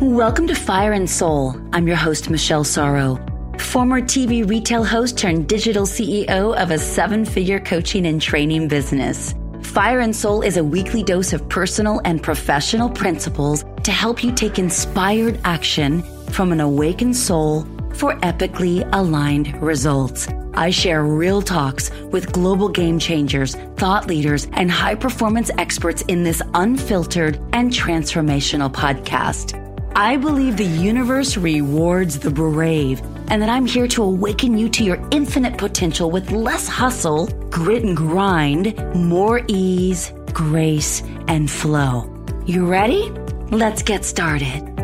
Welcome to Fire and Soul. I'm your host, Michelle Sorrow, former TV retail host turned digital CEO of a seven figure coaching and training business. Fire and Soul is a weekly dose of personal and professional principles to help you take inspired action from an awakened soul for epically aligned results. I share real talks with global game changers, thought leaders, and high performance experts in this unfiltered and transformational podcast. I believe the universe rewards the brave and that I'm here to awaken you to your infinite potential with less hustle, grit and grind, more ease, grace, and flow. You ready? Let's get started.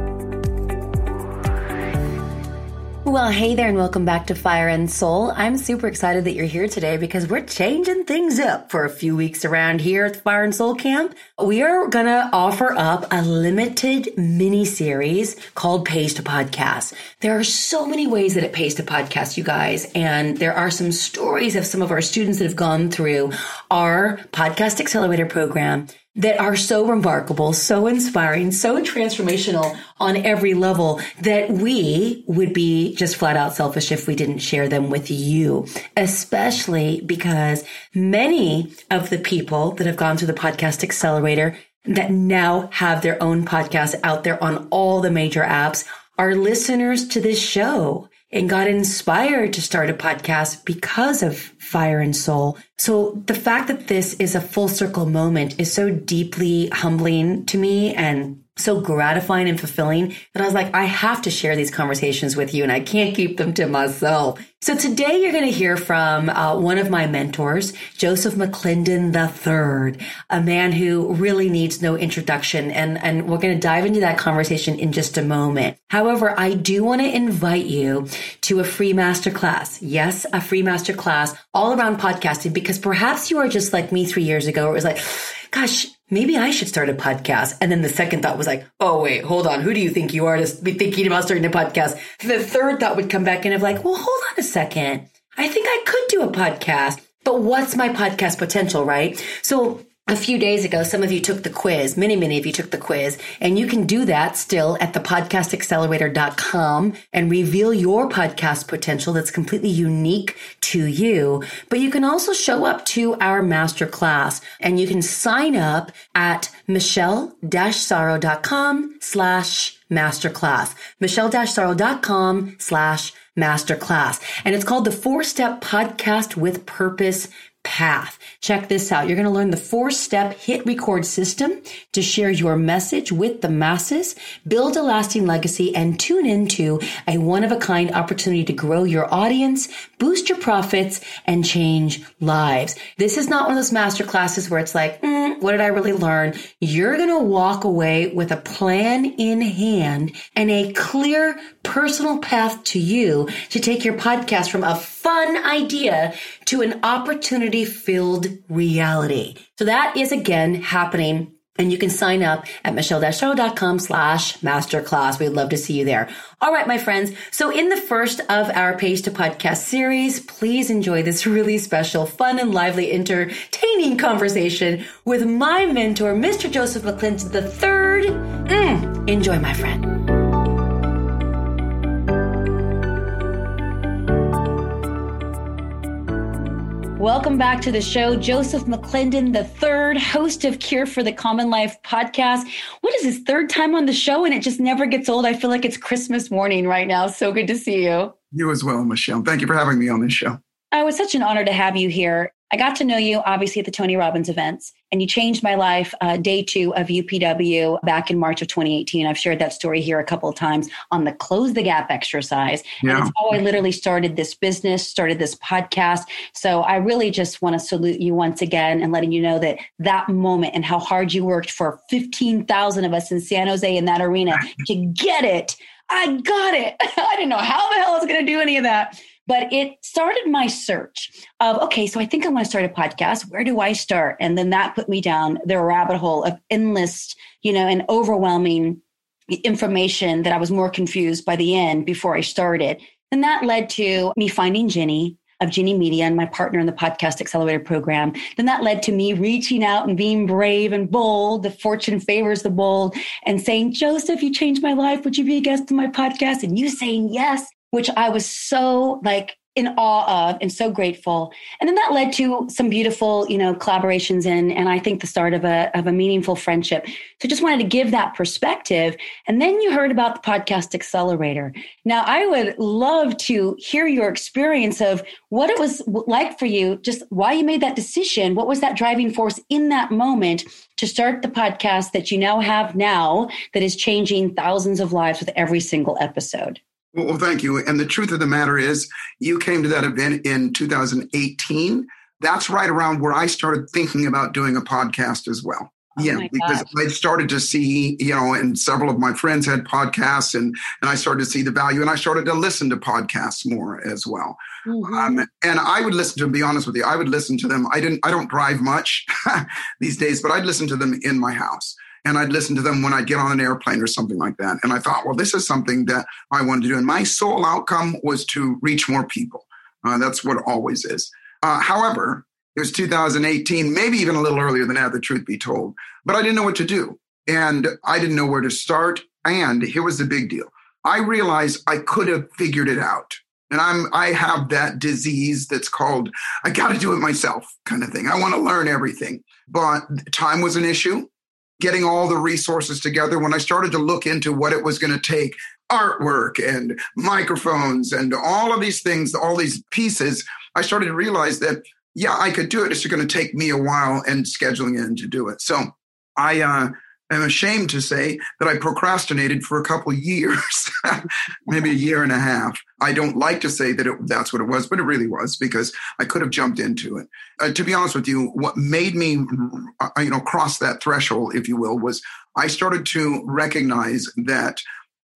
Well, hey there, and welcome back to Fire and Soul. I'm super excited that you're here today because we're changing things up for a few weeks around here at Fire and Soul Camp. We are going to offer up a limited mini series called Pays to Podcast. There are so many ways that it pays to podcast, you guys, and there are some stories of some of our students that have gone through our Podcast Accelerator program that are so remarkable, so inspiring, so transformational on every level that we would be just flat out selfish if we didn't share them with you, especially because many of the people that have gone through the podcast accelerator that now have their own podcast out there on all the major apps are listeners to this show and got inspired to start a podcast because of Fire and Soul. So the fact that this is a full circle moment is so deeply humbling to me and so gratifying and fulfilling that I was like, I have to share these conversations with you and I can't keep them to myself. So today you're going to hear from uh, one of my mentors, Joseph McClendon III, a man who really needs no introduction. And, and we're going to dive into that conversation in just a moment. However, I do want to invite you to a free masterclass. Yes, a free masterclass all around podcasting because perhaps you are just like me three years ago. It was like, gosh, maybe I should start a podcast. And then the second thought was like, oh, wait, hold on. Who do you think you are to be thinking about starting a podcast? The third thought would come back and of like, well, hold on a second. I think I could do a podcast, but what's my podcast potential, right? So a few days ago, some of you took the quiz. Many, many of you took the quiz and you can do that still at thepodcastaccelerator.com and reveal your podcast potential that's completely unique to you. But you can also show up to our masterclass and you can sign up at michelle-sorrow.com slash masterclass. michelle-sorrow.com slash masterclass. And it's called the four step podcast with purpose path. Check this out. You're going to learn the four step hit record system to share your message with the masses, build a lasting legacy, and tune into a one of a kind opportunity to grow your audience, boost your profits, and change lives. This is not one of those master classes where it's like, mm, what did I really learn? You're going to walk away with a plan in hand and a clear personal path to you to take your podcast from a fun idea to an opportunity filled reality. So that is again happening and you can sign up at michelle-sorrow.com slash masterclass. We'd love to see you there. All right, my friends. So in the first of our Pays to Podcast series, please enjoy this really special, fun and lively, entertaining conversation with my mentor, Mr. Joseph McClendon III. Mm, enjoy, my friend. Welcome back to the show. Joseph McClendon, the third host of Cure for the Common Life podcast. What is his third time on the show? And it just never gets old. I feel like it's Christmas morning right now. So good to see you. You as well, Michelle. Thank you for having me on this show. Oh, it was such an honor to have you here. I got to know you obviously at the Tony Robbins events, and you changed my life uh, day two of UPW back in March of 2018. I've shared that story here a couple of times on the Close the Gap exercise. Yeah. And it's how I literally started this business, started this podcast. So I really just want to salute you once again and letting you know that that moment and how hard you worked for 15,000 of us in San Jose in that arena to get it. I got it. I didn't know how the hell I was going to do any of that but it started my search of, okay, so I think I want to start a podcast. Where do I start? And then that put me down the rabbit hole of endless, you know, and overwhelming information that I was more confused by the end before I started. And that led to me finding Jenny, of Ginny Media and my partner in the Podcast Accelerator program. Then that led to me reaching out and being brave and bold. The fortune favors the bold and saying, Joseph, you changed my life. Would you be a guest on my podcast? And you saying yes, which I was so like in awe of and so grateful. And then that led to some beautiful, you know, collaborations and and I think the start of a of a meaningful friendship. So just wanted to give that perspective. And then you heard about the podcast accelerator. Now I would love to hear your experience of what it was like for you, just why you made that decision. What was that driving force in that moment to start the podcast that you now have now that is changing thousands of lives with every single episode? Well, thank you. And the truth of the matter is, you came to that event in 2018. That's right around where I started thinking about doing a podcast as well. Oh yeah, because I started to see, you know, and several of my friends had podcasts, and and I started to see the value, and I started to listen to podcasts more as well. Mm-hmm. Um, and I would listen to them. Be honest with you, I would listen to them. I didn't. I don't drive much these days, but I'd listen to them in my house and I'd listen to them when I'd get on an airplane or something like that. And I thought, well, this is something that I wanted to do. And my sole outcome was to reach more people. Uh, that's what always is. Uh, however, it was 2018, maybe even a little earlier than that, the truth be told. But I didn't know what to do. And I didn't know where to start. And here was the big deal. I realized I could have figured it out. And I'm I have that disease that's called I got to do it myself kind of thing. I want to learn everything. But time was an issue getting all the resources together, when I started to look into what it was going to take artwork and microphones and all of these things, all these pieces, I started to realize that, yeah, I could do it. It's going to take me a while and scheduling in to do it. So I, uh, I'm ashamed to say that I procrastinated for a couple of years, maybe a year and a half. I don't like to say that it, that's what it was, but it really was because I could have jumped into it. Uh, to be honest with you, what made me, uh, you know, cross that threshold, if you will, was I started to recognize that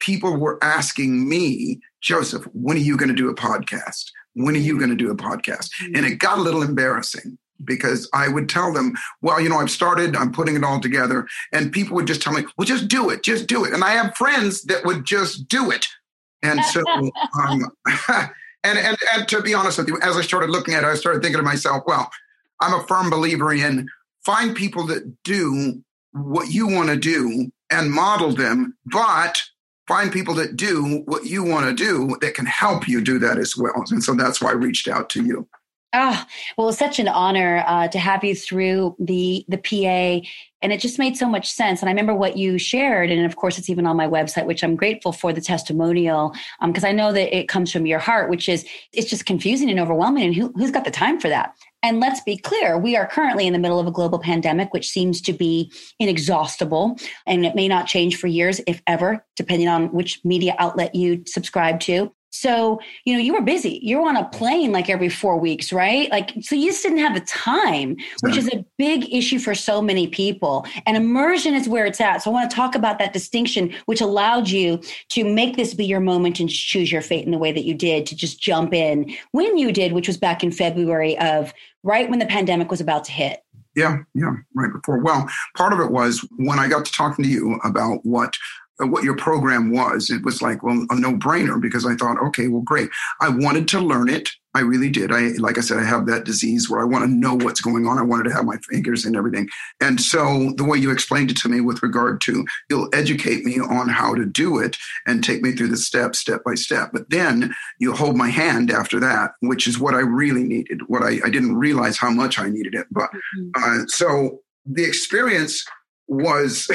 people were asking me, Joseph, when are you going to do a podcast? When are you going to do a podcast? And it got a little embarrassing because I would tell them, well, you know, I've started, I'm putting it all together. And people would just tell me, well, just do it, just do it. And I have friends that would just do it. And so, um, and, and, and to be honest with you, as I started looking at it, I started thinking to myself, well, I'm a firm believer in find people that do what you want to do and model them, but find people that do what you want to do that can help you do that as well. And so that's why I reached out to you. Ah, well, it's such an honor uh, to have you through the the PA, and it just made so much sense. And I remember what you shared, and of course, it's even on my website, which I'm grateful for the testimonial, because um, I know that it comes from your heart, which is it's just confusing and overwhelming, and who, who's got the time for that? And let's be clear, we are currently in the middle of a global pandemic, which seems to be inexhaustible, and it may not change for years, if ever, depending on which media outlet you subscribe to. So, you know, you were busy. You're on a plane like every four weeks, right? Like, so you just didn't have the time, which is a big issue for so many people. And immersion is where it's at. So I want to talk about that distinction, which allowed you to make this be your moment and choose your fate in the way that you did, to just jump in when you did, which was back in February of right when the pandemic was about to hit. Yeah, yeah, right before. Well, part of it was when I got to talking to you about what what your program was. It was like, well, a no brainer because I thought, okay, well, great. I wanted to learn it. I really did. I, like I said, I have that disease where I want to know what's going on. I wanted to have my fingers in everything. And so the way you explained it to me with regard to you'll educate me on how to do it and take me through the steps, step by step. But then you hold my hand after that, which is what I really needed. What I, I didn't realize how much I needed it. But mm-hmm. uh, so the experience was,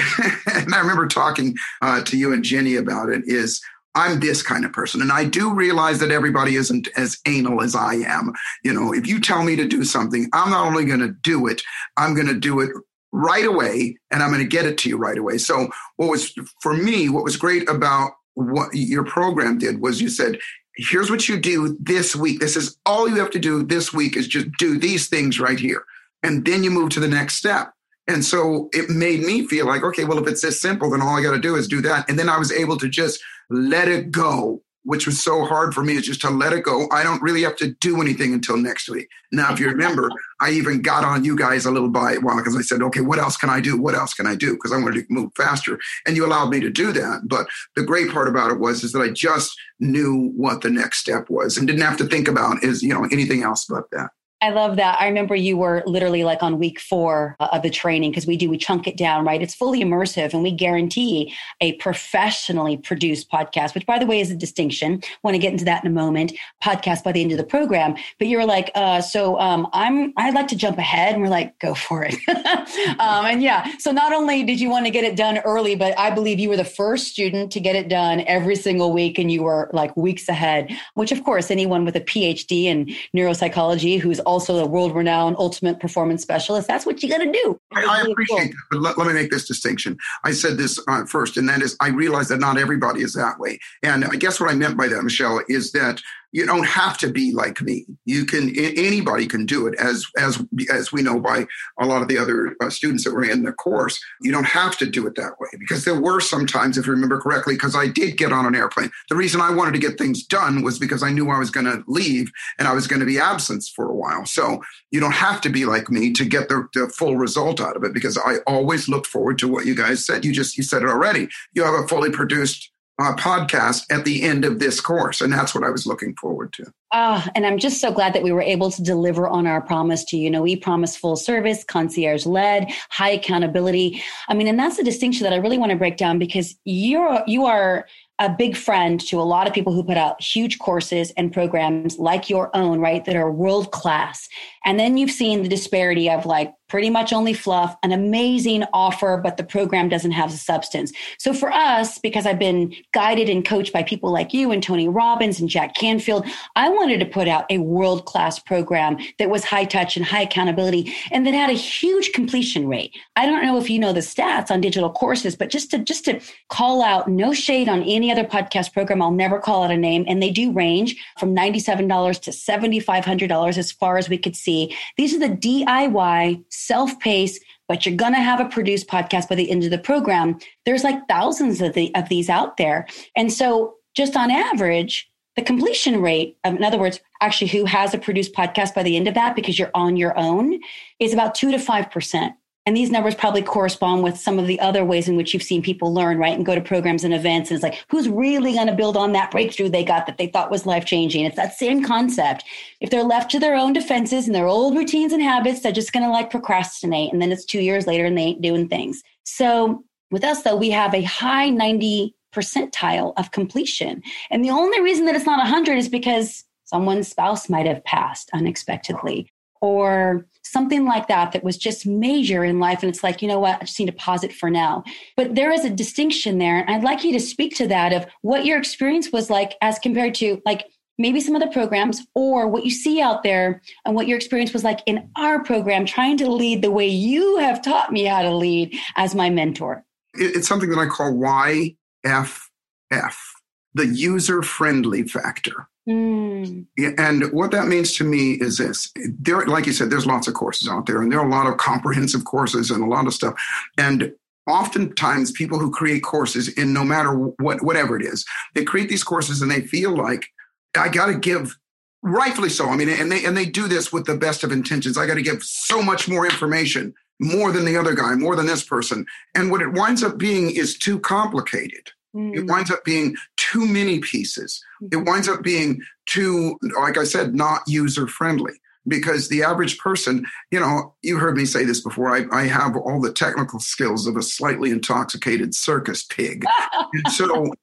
and I remember talking uh, to you and Jenny about it, is I'm this kind of person. And I do realize that everybody isn't as anal as I am. You know, if you tell me to do something, I'm not only going to do it, I'm going to do it right away and I'm going to get it to you right away. So, what was for me, what was great about what your program did was you said, here's what you do this week. This is all you have to do this week is just do these things right here. And then you move to the next step. And so it made me feel like, okay, well, if it's this simple, then all I got to do is do that. And then I was able to just let it go which was so hard for me is just to let it go. I don't really have to do anything until next week. Now, if you remember, I even got on you guys a little by while because I said, okay, what else can I do? What else can I do? Because I wanted to move faster. And you allowed me to do that. But the great part about it was is that I just knew what the next step was and didn't have to think about is, you know, anything else but that. I love that. I remember you were literally like on week four uh, of the training because we do, we chunk it down, right? It's fully immersive and we guarantee a professionally produced podcast, which by the way is a distinction. Want to get into that in a moment. Podcast by the end of the program. But you were like, uh, so um, I'm, I'd like to jump ahead. And we're like, go for it. um, and yeah, so not only did you want to get it done early, but I believe you were the first student to get it done every single week and you were like weeks ahead, which of course anyone with a PhD in neuropsychology who's also a world renowned ultimate performance specialist. That's what you got to do. I, I appreciate cool. that. But let, let, me make this distinction. I said this uh, first, and that is I realize that not everybody is that way. And I guess what I meant by that, Michelle, is that you don't have to be like me. You can anybody can do it as as as we know by a lot of the other uh, students that were in the course. You don't have to do it that way because there were some times, if you remember correctly, because I did get on an airplane. The reason I wanted to get things done was because I knew I was going to leave and I was going to be absent for a while. So you don't have to be like me to get the, the full result out of it because I always look forward to what you guys said. You just you said it already. You have a fully produced uh, podcast at the end of this course. And that's what I was looking forward to. Ah, and I'm just so glad that we were able to deliver on our promise to you. You know, we promise full service, concierge led, high accountability. I mean, and that's the distinction that I really want to break down because you're you are a big friend to a lot of people who put out huge courses and programs like your own, right, that are world class. And then you've seen the disparity of like pretty much only fluff, an amazing offer, but the program doesn't have the substance. So for us, because I've been guided and coached by people like you and Tony Robbins and Jack Canfield, I wanted to put out a world class program that was high touch and high accountability and that had a huge completion rate. I don't know if you know the stats on digital courses, but just to just to call out no shade on any other podcast program, I'll never call out a name. And they do range from $97 to $7,500 as far as we could see. These are the DIY self pace, but you're going to have a produced podcast by the end of the program. There's like thousands of, the, of these out there. And so, just on average, the completion rate, in other words, actually who has a produced podcast by the end of that because you're on your own, is about two to 5%. And these numbers probably correspond with some of the other ways in which you've seen people learn, right? And go to programs and events. And it's like, who's really going to build on that breakthrough they got that they thought was life changing? It's that same concept. If they're left to their own defenses and their old routines and habits, they're just going to like procrastinate. And then it's two years later and they ain't doing things. So with us, though, we have a high 90 percentile of completion. And the only reason that it's not 100 is because someone's spouse might have passed unexpectedly or something like that that was just major in life. And it's like you know what? I just need to pause it for now. But there is a distinction there. And i'd like you to speak to that of what your experience was like as compared to like maybe some of the programs or what you see out there and what your experience was like in our program trying to lead the way you have taught me how to lead as my mentor. It's something that i call UFF the user friendly factor Mm. And what that means to me is this: there, like you said, there's lots of courses out there, and there are a lot of comprehensive courses and a lot of stuff. And oftentimes, people who create courses in no matter what, whatever it is, they create these courses and they feel like I got to give. Rightfully so. I mean, and they and they do this with the best of intentions. I got to give so much more information, more than the other guy, more than this person. And what it winds up being is too complicated. Mm. It winds up being too many pieces. It mm-hmm. winds up being too, like I said, not user friendly because the average person, you know, you heard me say this before. I, I have all the technical skills of a slightly intoxicated circus pig. and so,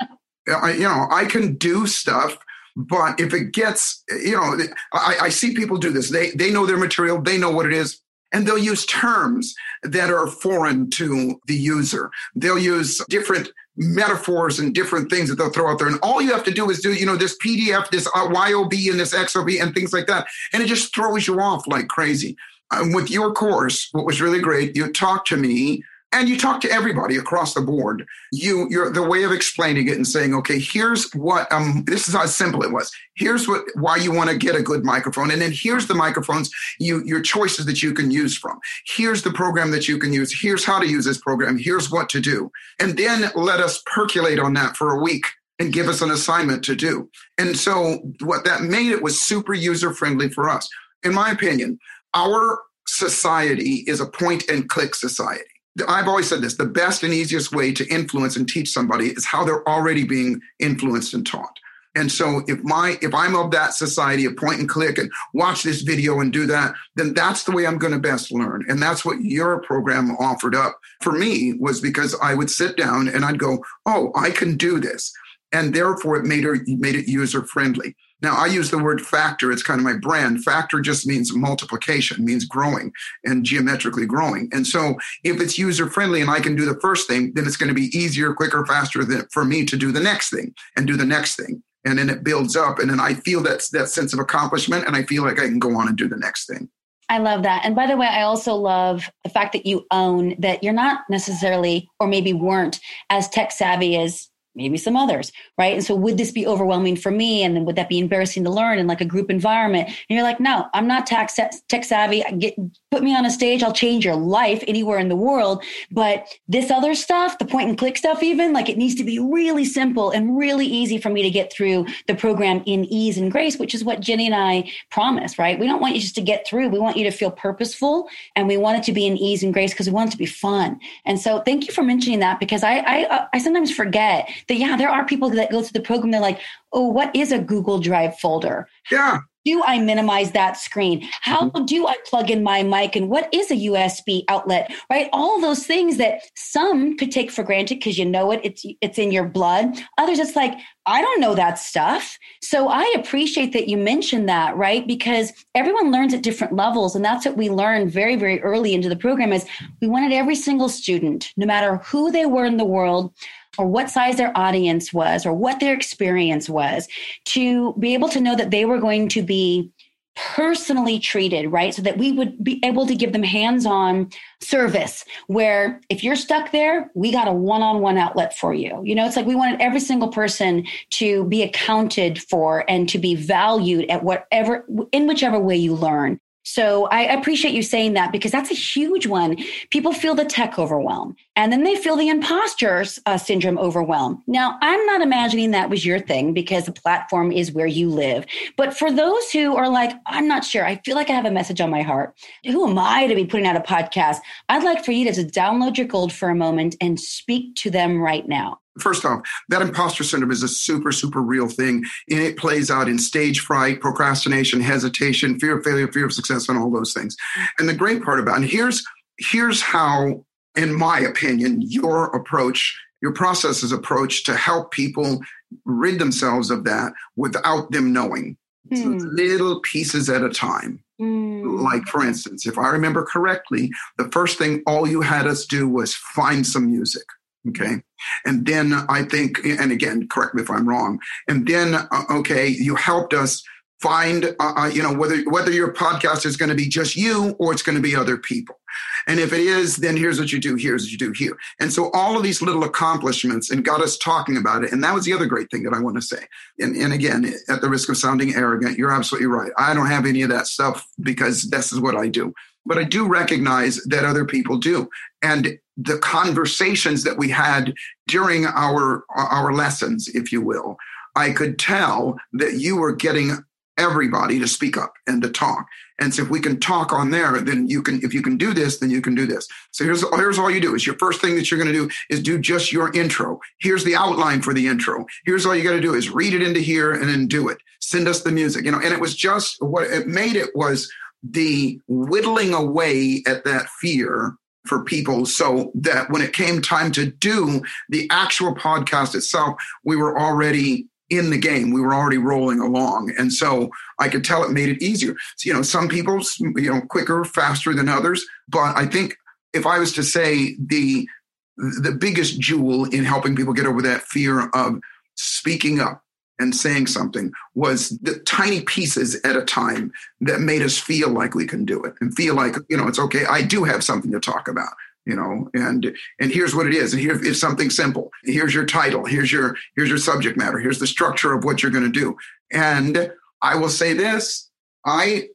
I, you know, I can do stuff. But if it gets, you know, I, I see people do this. They they know their material. They know what it is and they'll use terms that are foreign to the user. They'll use different metaphors and different things that they'll throw out there. And all you have to do is do, you know, this PDF, this uh, YOB and this XOB and things like that. And it just throws you off like crazy. Um, with your course, what was really great, you talked to me and you talk to everybody across the board you you're the way of explaining it and saying okay here's what um this is how simple it was here's what why you want to get a good microphone and then here's the microphones you your choices that you can use from here's the program that you can use here's how to use this program here's what to do and then let us percolate on that for a week and give us an assignment to do. And so what that made it was super user friendly for us. In my opinion, our society is a point and click society. I've always said this the best and easiest way to influence and teach somebody is how they're already being influenced and taught. And so if my if I'm of that society of point and click and watch this video and do that, then that's the way I'm going to best learn. And that's what your program offered up for me was because I would sit down and I'd go, "Oh, I can do this." And therefore it made it made it user friendly. Now I use the word factor. It's kind of my brand. Factor just means multiplication, means growing and geometrically growing. And so if it's user friendly and I can do the first thing, then it's going to be easier, quicker, faster than, for me to do the next thing and do the next thing. And then it builds up. And then I feel that, that sense of accomplishment and I feel like I can go on and do the next thing. I love that. And by the way, I also love the fact that you own that you're not necessarily, or maybe weren't, as tech savvy as maybe some others, right? And so would this be overwhelming for me? And then would that be embarrassing to learn in like a group environment? And you're like, no, I'm not tech, tech savvy. I Get, put me on a stage. I'll change your life anywhere in the world. But this other stuff, the point and click stuff, even like it needs to be really simple and really easy for me to get through the program in ease and grace, which is what Jenny and I promise, right? We don't want you just to get through. We want you to feel purposeful and we want it to be in ease and grace because we want it to be fun. And so thank you for mentioning that because I, I, uh, I sometimes forget that yeah, there are people that go through the program. They're like, oh, what is a Google Drive folder? Yeah. Do I minimize that screen? How mm-hmm. do I plug in my mic? And what is a USB outlet? Right? All those things that some could take for granted because you know it, it's it's in your blood. Others, it's like, I don't know that stuff. So I appreciate that you mentioned that, right? Because everyone learns at different levels. And that's what we learned very, very early into the program is we wanted every single student, no matter who they were in the world, or what size their audience was or what their experience was to be able to know that they were going to be personally treated, right? So that we would be able to give them hands on service where if you're stuck there, we got a one on one outlet for you. You know, it's like we wanted every single person to be accounted for and to be valued at whatever, in whichever way you learn. So I appreciate you saying that because that's a huge one. People feel the tech overwhelm and then they feel the imposter uh, syndrome overwhelm. Now, I'm not imagining that was your thing because the platform is where you live. But for those who are like, I'm not sure, I feel like I have a message on my heart. Who am I to be putting out a podcast? I'd like for you to just download your gold for a moment and speak to them right now. First off, that imposter syndrome is a super, super real thing. And it plays out in stage fright, procrastination, hesitation, fear of failure, fear of success, and all those things. And the great part about it, and here's here's how, in my opinion, your approach, your process's approach to help people rid themselves of that without them knowing. Mm. Little pieces at a time. Mm. Like, for instance, if I remember correctly, the first thing all you had us do was find some music. Okay. And then I think, and again, correct me if I'm wrong. And then, uh, okay, you helped us find, uh, uh, you know, whether whether your podcast is going to be just you or it's going to be other people. And if it is, then here's what you do. Here's what you do here. And so all of these little accomplishments and got us talking about it. And that was the other great thing that I want to say. And, and again, at the risk of sounding arrogant, you're absolutely right. I don't have any of that stuff because this is what I do. But I do recognize that other people do. And the conversations that we had during our our lessons if you will i could tell that you were getting everybody to speak up and to talk. And so if we can talk on there then you can if you can do this then you can do this. So here's here's all you do is your first thing that you're going to do is do just your intro. Here's the outline for the intro. Here's all you got to do is read it into here and then do it. Send us the music you know and it was just what it made it was the whittling away at that fear for people so that when it came time to do the actual podcast itself, we were already in the game. We were already rolling along. And so I could tell it made it easier. So, you know, some people, you know, quicker, faster than others. But I think if I was to say the the biggest jewel in helping people get over that fear of speaking up and saying something was the tiny pieces at a time that made us feel like we can do it and feel like you know it's okay i do have something to talk about you know and and here's what it is and here is something simple here's your title here's your here's your subject matter here's the structure of what you're going to do and i will say this i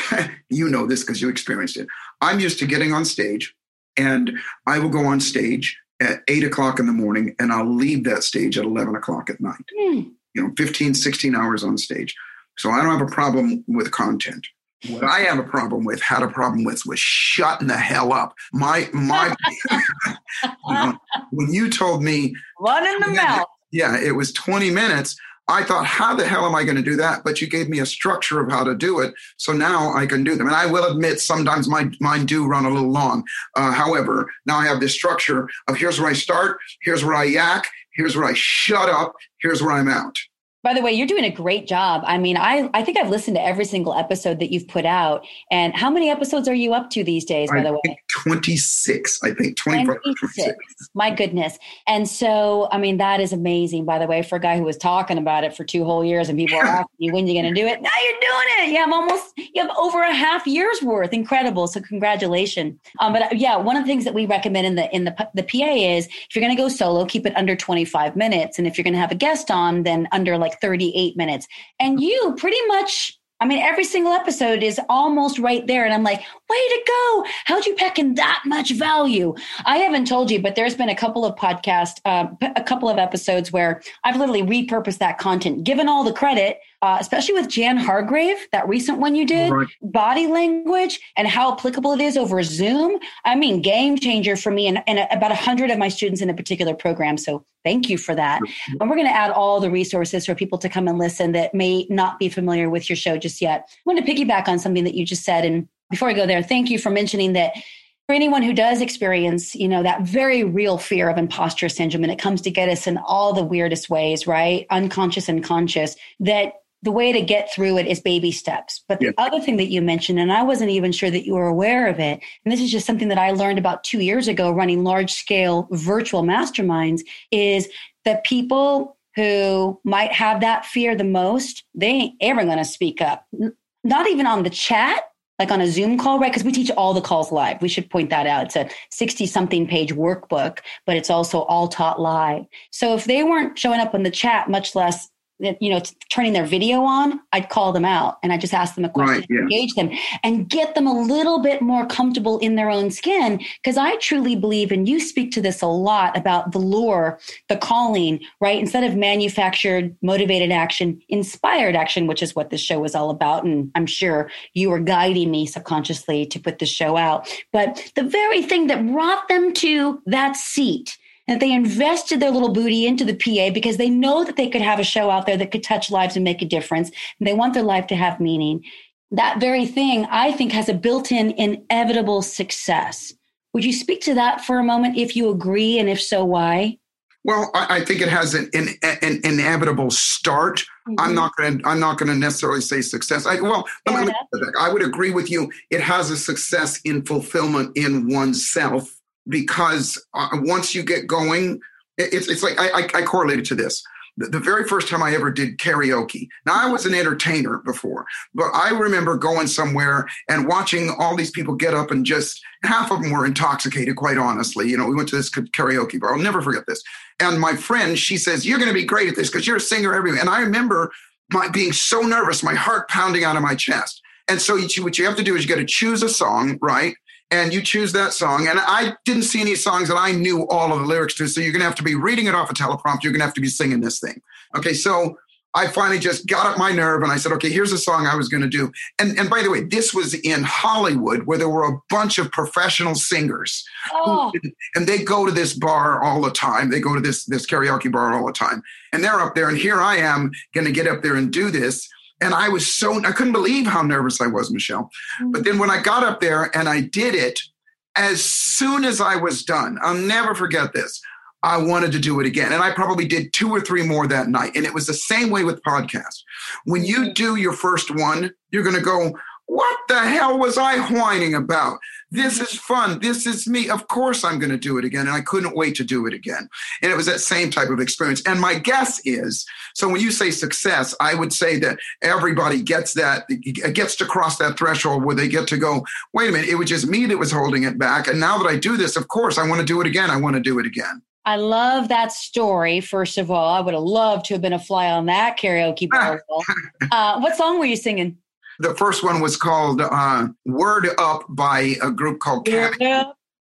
you know this because you experienced it i'm used to getting on stage and i will go on stage at eight o'clock in the morning and I'll leave that stage at 11 o'clock at night. Mm. You know, 15, 16 hours on stage. So I don't have a problem with content. What I have a problem with, had a problem with, was shutting the hell up. My my, you know, when you told me one in the mouth. Yeah, it was 20 minutes. I thought, how the hell am I going to do that? But you gave me a structure of how to do it. So now I can do them. And I will admit, sometimes my mine do run a little long. Uh, however, now I have this structure of here's where I start, here's where I yak, here's where I shut up, here's where I'm out. By the way, you're doing a great job. I mean, I, I think I've listened to every single episode that you've put out. And how many episodes are you up to these days, by I the way? 26, I think. 26. 26. My goodness. And so, I mean, that is amazing, by the way, for a guy who was talking about it for two whole years and people are asking you, when are you going to do it? Now you're doing it. Yeah, I'm almost, you have over a half year's worth. Incredible. So congratulations. Um, but uh, yeah, one of the things that we recommend in the, in the, the PA is if you're going to go solo, keep it under 25 minutes. And if you're going to have a guest on, then under like 38 minutes. And you pretty much I mean, every single episode is almost right there. And I'm like, way to go. How'd you pack in that much value? I haven't told you, but there's been a couple of podcasts, uh, a couple of episodes where I've literally repurposed that content, given all the credit, uh, especially with Jan Hargrave, that recent one you did, right. body language and how applicable it is over Zoom. I mean, game changer for me and, and about a hundred of my students in a particular program. So thank you for that. And we're going to add all the resources for people to come and listen that may not be familiar with your show just yet. I want to piggyback on something that you just said. And before I go there, thank you for mentioning that for anyone who does experience, you know, that very real fear of imposter syndrome, and it comes to get us in all the weirdest ways, right? Unconscious and conscious, that the way to get through it is baby steps. But the yeah. other thing that you mentioned, and I wasn't even sure that you were aware of it, and this is just something that I learned about two years ago running large scale virtual masterminds, is that people who might have that fear the most, they ain't ever going to speak up. Not even on the chat, like on a Zoom call, right? Because we teach all the calls live. We should point that out. It's a 60 something page workbook, but it's also all taught live. So if they weren't showing up in the chat, much less you know turning their video on i'd call them out and i just ask them a question right, yeah. engage them and get them a little bit more comfortable in their own skin. Because i truly believe and you speak to this a lot about the lure the calling right? Instead of manufactured motivated action inspired action which is what this show is all about and i'm sure you were guiding me subconsciously to put the show out. But the very thing that brought them to that seat and they invested their little booty into the PA because they know that they could have a show out there that could touch lives and make a difference. And they want their life to have meaning. That very thing, I think, has a built in inevitable success. Would you speak to that for a moment if you agree? And if so, why? Well, I, I think it has an, an, an inevitable start. Mm-hmm. I'm not going to. I'm not going to necessarily say success. I, well, me, I would agree with you. It has a success in fulfillment in oneself because uh, once you get going, it's, it's like I, I, I correlated to this. The, the very first time I ever did karaoke. Now, I was an entertainer before, but I remember going somewhere and watching all these people get up and just half of them were intoxicated, quite honestly. You know, we went to this karaoke bar. I'll never forget this. And my friend, she says, You're going to be great at this because you're a singer everywhere. And I remember my being so nervous, my heart pounding out of my chest. And so you, what you have to do is you got to choose a song, right? And you choose that song. And I didn't see any songs that I knew all of the lyrics to. So you're going to have to be reading it off a teleprompter. You're going to have to be singing this thing. Okay. So I finally just got up my nerve and I said, okay, here's a song I was going to do. And, and by the way, this was in Hollywood where there were a bunch of professional singers. Oh. Who, and they go to this bar all the time. They go to this, this karaoke bar all the time. And they're up there. And here I am going to get up there and do this. And I was so, I couldn't believe how nervous I was, Michelle. But then when I got up there and I did it, as soon as I was done, I'll never forget this. I wanted to do it again. And I probably did two or three more that night. And it was the same way with podcasts. When you mm-hmm. do your first one, you're going to go, what the hell was I whining about? This is fun. This is me. Of course, I'm going to do it again. And I couldn't wait to do it again. And it was that same type of experience. And my guess is so when you say success, I would say that everybody gets that, gets to cross that threshold where they get to go, wait a minute, it was just me that was holding it back. And now that I do this, of course, I want to do it again. I want to do it again. I love that story. First of all, I would have loved to have been a fly on that karaoke bar. uh, what song were you singing? The first one was called uh, Word Up by a group called Cat.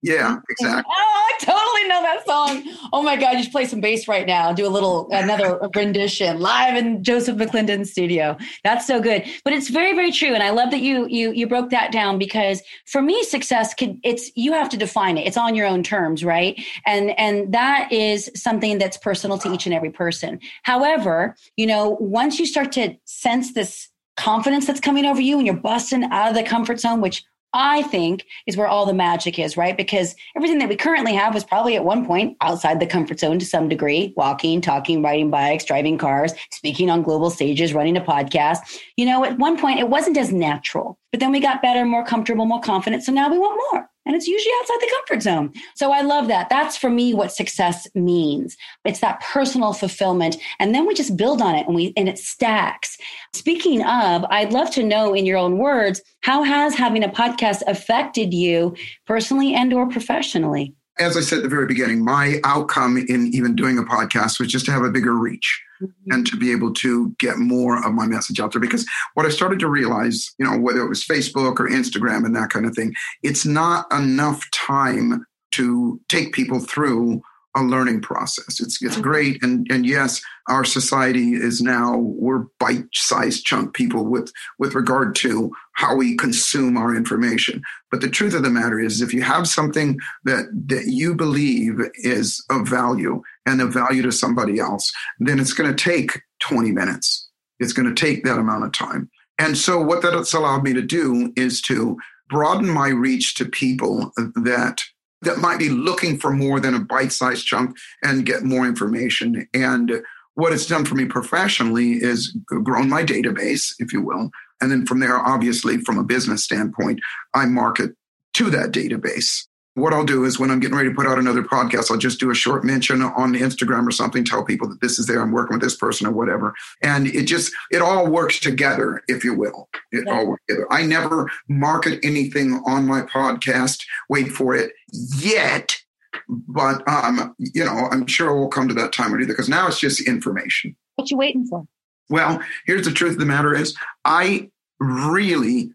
Yeah, exactly. Oh, I totally know that song. Oh my God, you should play some bass right now. Do a little, another rendition live in Joseph McClendon's studio. That's so good. But it's very, very true. And I love that you, you, you broke that down because for me, success can, it's, you have to define it. It's on your own terms, right? And, and that is something that's personal to each and every person. However, you know, once you start to sense this confidence that's coming over you and you're busting out of the comfort zone, which I think is where all the magic is, right? Because everything that we currently have was probably at one point outside the comfort zone to some degree walking, talking, riding bikes, driving cars, speaking on global stages, running a podcast. You know, at one point it wasn't as natural, but then we got better, more comfortable, more confident. So now we want more and it's usually outside the comfort zone. So I love that. That's for me what success means. It's that personal fulfillment. And then we just build on it and we and it stacks. Speaking of, I'd love to know in your own words, how has having a podcast affected you personally and or professionally? As I said at the very beginning, my outcome in even doing a podcast was just to have a bigger reach mm-hmm. and to be able to get more of my message out there. Because what I started to realize, you know, whether it was Facebook or Instagram and that kind of thing, it's not enough time to take people through a learning process. It's it's mm-hmm. great, and and yes, our society is now we're bite-sized chunk people with with regard to how we consume our information. But the truth of the matter is, if you have something that that you believe is of value and of value to somebody else, then it's going to take 20 minutes. It's going to take that amount of time. And so, what that's allowed me to do is to broaden my reach to people that that might be looking for more than a bite-sized chunk and get more information. And what it's done for me professionally is grown my database, if you will. And then from there, obviously, from a business standpoint, I market to that database what I'll do is when I'm getting ready to put out another podcast, I'll just do a short mention on Instagram or something, tell people that this is there, I'm working with this person or whatever. And it just, it all works together, if you will. It yeah. all works together. I never market anything on my podcast, wait for it yet. But, um, you know, I'm sure we'll come to that time or either because now it's just information. What you waiting for? Well, here's the truth of the matter is I really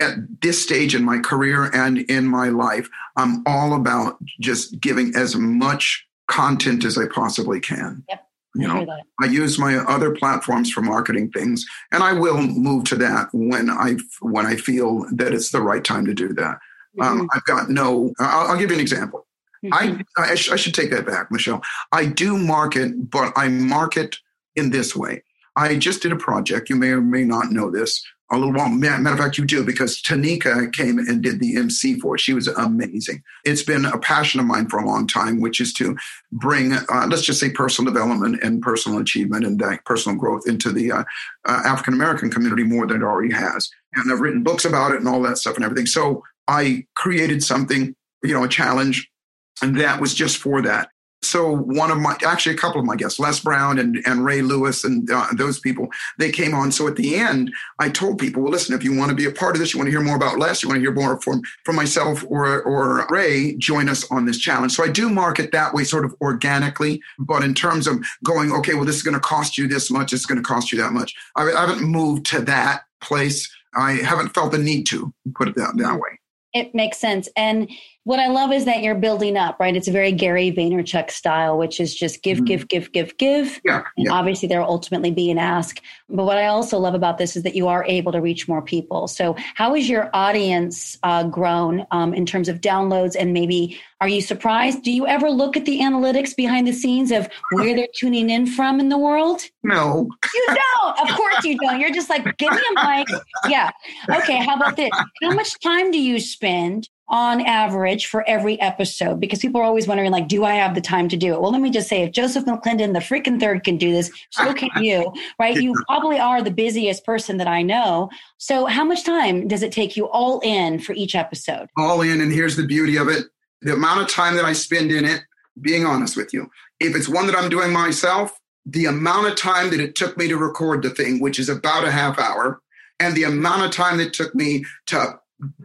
at this stage in my career and in my life, I'm all about just giving as much content as I possibly can. Yep. You know, I use my other platforms for marketing things, and I will move to that when I when I feel that it's the right time to do that. Um, mm-hmm. Um, I've got no. I'll, I'll, give you an example. Mm-hmm. I, I, sh- I should take that back, Michelle. I do market, but I market in this way. I just did a project. You may or may not know this a little while. Matter of fact, you do because Tanika came and did the MC for it. She was amazing. It's been a passion of mine for a long time, which is to bring, uh, let's just say, personal development and personal achievement and uh, personal growth into the uh, uh African American community more than it already has. And I've written books about it and all that stuff and everything. So I created something, you know, a challenge, and that was just for that so one of my actually a couple of my guests les brown and, and ray lewis and uh, those people they came on. So at the end i told people well listen if you want to be a part of this you want to hear more about les you want to hear more from from myself or or ray join us on this challenge. So i do market that way sort of organically but in terms of going okay well this is going to cost you this much it's going to cost you that much. I, I haven't moved to that place. I haven't felt the need to put it that, that way. It makes sense. And what I love is that you're building up, right? It's a very Gary Vaynerchuk style, which is just give, mm-hmm. give, give, give, give. Yeah, and yeah. obviously, there will ultimately be an ask. But what I also love about this is that you are able to reach more people. So, how is your audience uh, grown um, in terms of downloads? And maybe are you surprised? Do you ever look at the analytics behind the scenes of where they're tuning in from in the world? No. You don't. Of course you don't. You're just like, give me a mic. Yeah. Okay. How about this? How much time do you spend on average for every episode because people are always wondering like do i have the time to do it? Well let me just say if joseph mcclendon the freaking third can do this so can you right? You probably are the busiest person that i know. So how much time does it take you all in for each episode? All in and here's the beauty of it. The amount of time that i spend in it being honest with you if it's one that i'm doing myself the amount of time that it took me to record the thing which is about a half hour and the amount of time that took me to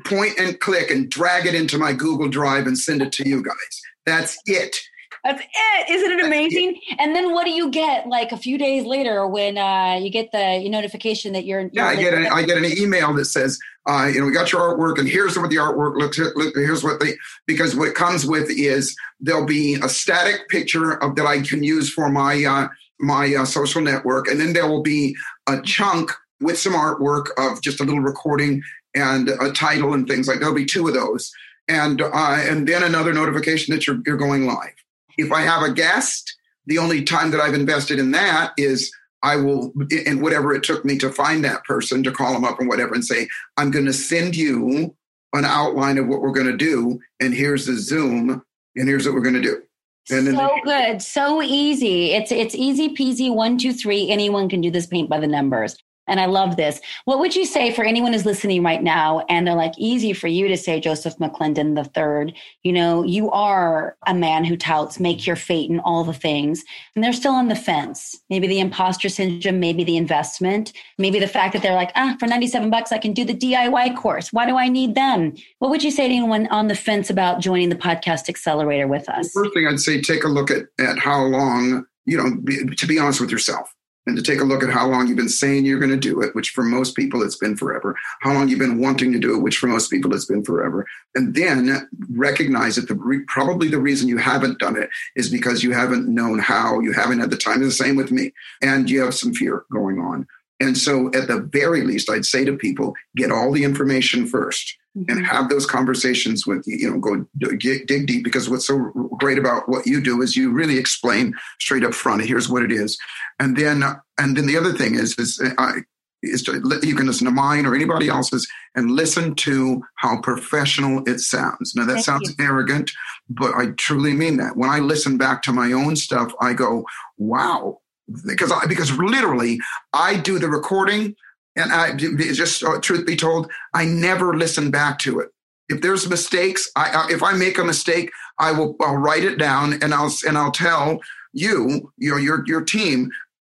point and click and drag it into my Google Drive and send it to you guys. That's it. That's it. Isn't it amazing? And then what do you get like a few days later when uh, you get the notification that you're? Yeah, I get an, I get an email that says, uh, you know, we got your artwork, and here's what the artwork looks. Look, here's what they because what it comes with is there'll be a static picture of that I can use for my uh, my uh, social network, and then there will be a chunk with some artwork of just a little recording and a title and things like. There'll be two of those and uh, and then another notification that you're you're going live. If I have a guest, the only time that I've invested in that is I will, and whatever it took me to find that person to call them up and whatever, and say I'm going to send you an outline of what we're going to do, and here's the Zoom, and here's what we're going to do. And so they- good, so easy. It's it's easy peasy. One, two, three. Anyone can do this paint by the numbers. And I love this. What would you say for anyone who's listening right now and they're like, easy for you to say, Joseph McClendon the third, you know, you are a man who touts make your fate and all the things. And they're still on the fence. Maybe the imposter syndrome, maybe the investment, maybe the fact that they're like, ah, for 97 bucks, I can do the DIY course. Why do I need them? What would you say to anyone on the fence about joining the podcast accelerator with us? The first thing I'd say, take a look at, at how long, you know, be, to be honest with yourself and to take a look at how long you've been saying you're going to do it, which for most people it's been forever, how long you've been wanting to do it, which for most people it's been forever, and then recognize that the re- probably the reason you haven't done it is because you haven't known how, you haven't had the time. It's the same with me, and you have some fear going on. And so, at the very least, I'd say to people, get all the information 1st mm-hmm. and have those conversations with you. You know, go dig, dig deep because what's so great about what you do is you really explain straight up front. Here's what it is, and then and then the other thing is is I, is to, you can listen to mine or anybody else's and listen to how professional it sounds. Now that Thank sounds you. arrogant, but I truly mean that. When I listen back to my own stuff, I go, "Wow, because I, because literally I do the recording and I just uh, truth be told, I never listen back to it. If there's mistakes, I, if I make a mistake, I will I'll write it down and I'll and I'll tell you your your your team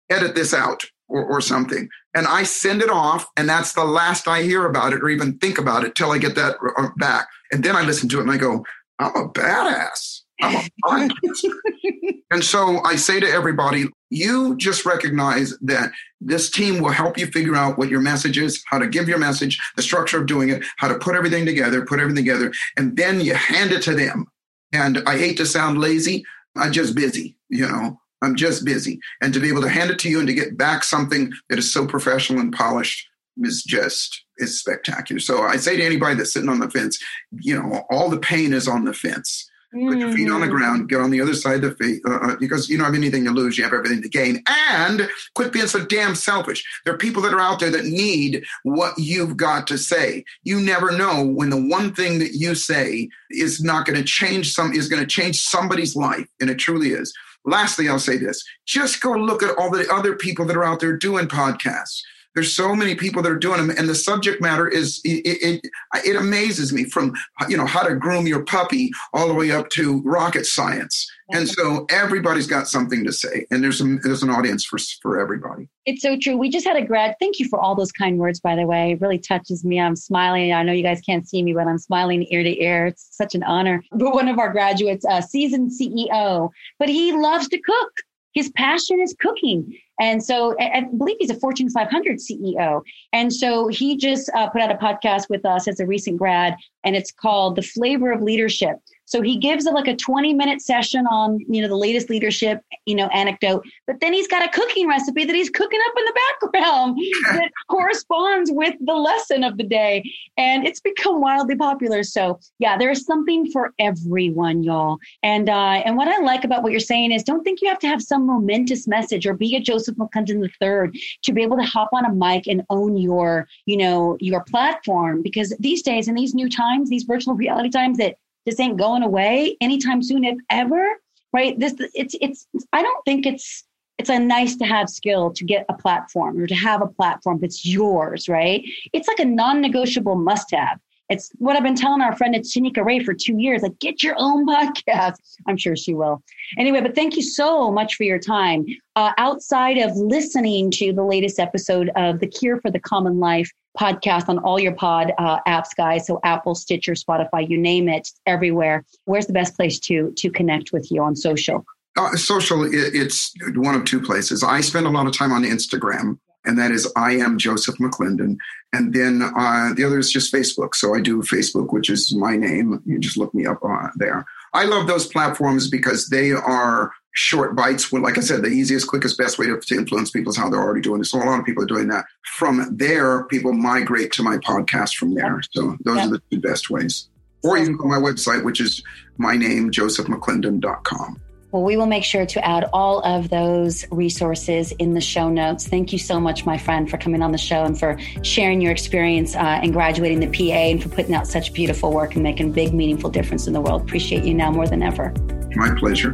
edit this out or, or something. And I send it off and that's the last I hear about it or even think about it till I get that uh, back. And then I listen to it and I go I'm a badass. And so I say to everybody, you just recognize that this team will help you figure out what your message is, how to give your message, the structure of doing it, how to put everything together, put everything together, and then you hand it to them. And I hate to sound lazy, I'm just busy, you know. I'm just busy. And to be able to hand it to you and to get back something that is so professional and polished is just is spectacular. So I say to anybody that's sitting on the fence, you know, all the pain is on the fence Put your feet on the mm. ground, get on the other side of the feet, uh, uh, because you don't have anything to lose, you have everything to gain. And quit being so damn selfish. There are people that are out there that need what you've got to say. You never know when the one thing that you say is not going to change some, is going to change somebody's life, and it truly is. Lastly, I'll say this just go look at all the other people that are out there doing podcasts. There's so many people that are doing them, and the subject matter is it, it, it amazes me from you know how to groom your puppy all the way up to rocket science. And so everybody's got something to say, and there's a, there's an audience for for everybody. It's so true. We just had a grad. Thank you for all those kind words, by the way. It really touches me. I'm smiling. I know you guys can't see me, but I'm smiling ear to ear. It's such an honor. But one of our graduates, a seasoned CEO, but he loves to cook. His passion is cooking. And so I believe he's a Fortune 500 CEO. And so he just uh, put out a podcast with us as a recent grad, and it's called The Flavor of Leadership. So he gives a, like a 20 minute session on, you know, the latest leadership, you know, anecdote, but then he's got a cooking recipe that he's cooking up in the background that corresponds with the lesson of the day. And it's become wildly popular. So yeah, there's something for everyone, y'all. And uh, and what I like about what you're saying is don't think you have to have some momentous message or be a Joseph McClendon III to be able to hop on a mic and own your, you know, your platform. Because these days in these new times, these virtual reality times that this ain't going away anytime soon, if ever. Right? This it's it's. I don't think it's it's a nice to have skill to get a platform or to have a platform that's yours. Right? It's like a non-negotiable must-have. It's what I've been telling our friend it's Shanika Ray for two years. Like, get your own podcast. I'm sure she will. Anyway, but thank you so much for your time. Uh, outside of listening to the latest episode of the Cure for the Common Life podcast on all your pod uh, apps, guys. So Apple, Stitcher, Spotify, you name it, everywhere. Where's the best place to to connect with you on social? Uh, social, it's one of two places. I spend a lot of time on Instagram, and that is I am Joseph McClendon. And then uh, the other is just Facebook. So I do Facebook, which is my name. You just look me up uh, there. I love those platforms because they are short bites. Well, like I said, the easiest, quickest, best way to, to influence people is how they're already doing it. So a lot of people are doing that. From there, people migrate to my podcast from there. So those are the two best ways. Or you can go to my website, which is my name, josephmcclendon.com. Well, we will make sure to add all of those resources in the show notes. Thank you so much, my friend, for coming on the show and for sharing your experience uh, and graduating the PA and for putting out such beautiful work and making a big, meaningful difference in the world. Appreciate you now more than ever. My pleasure.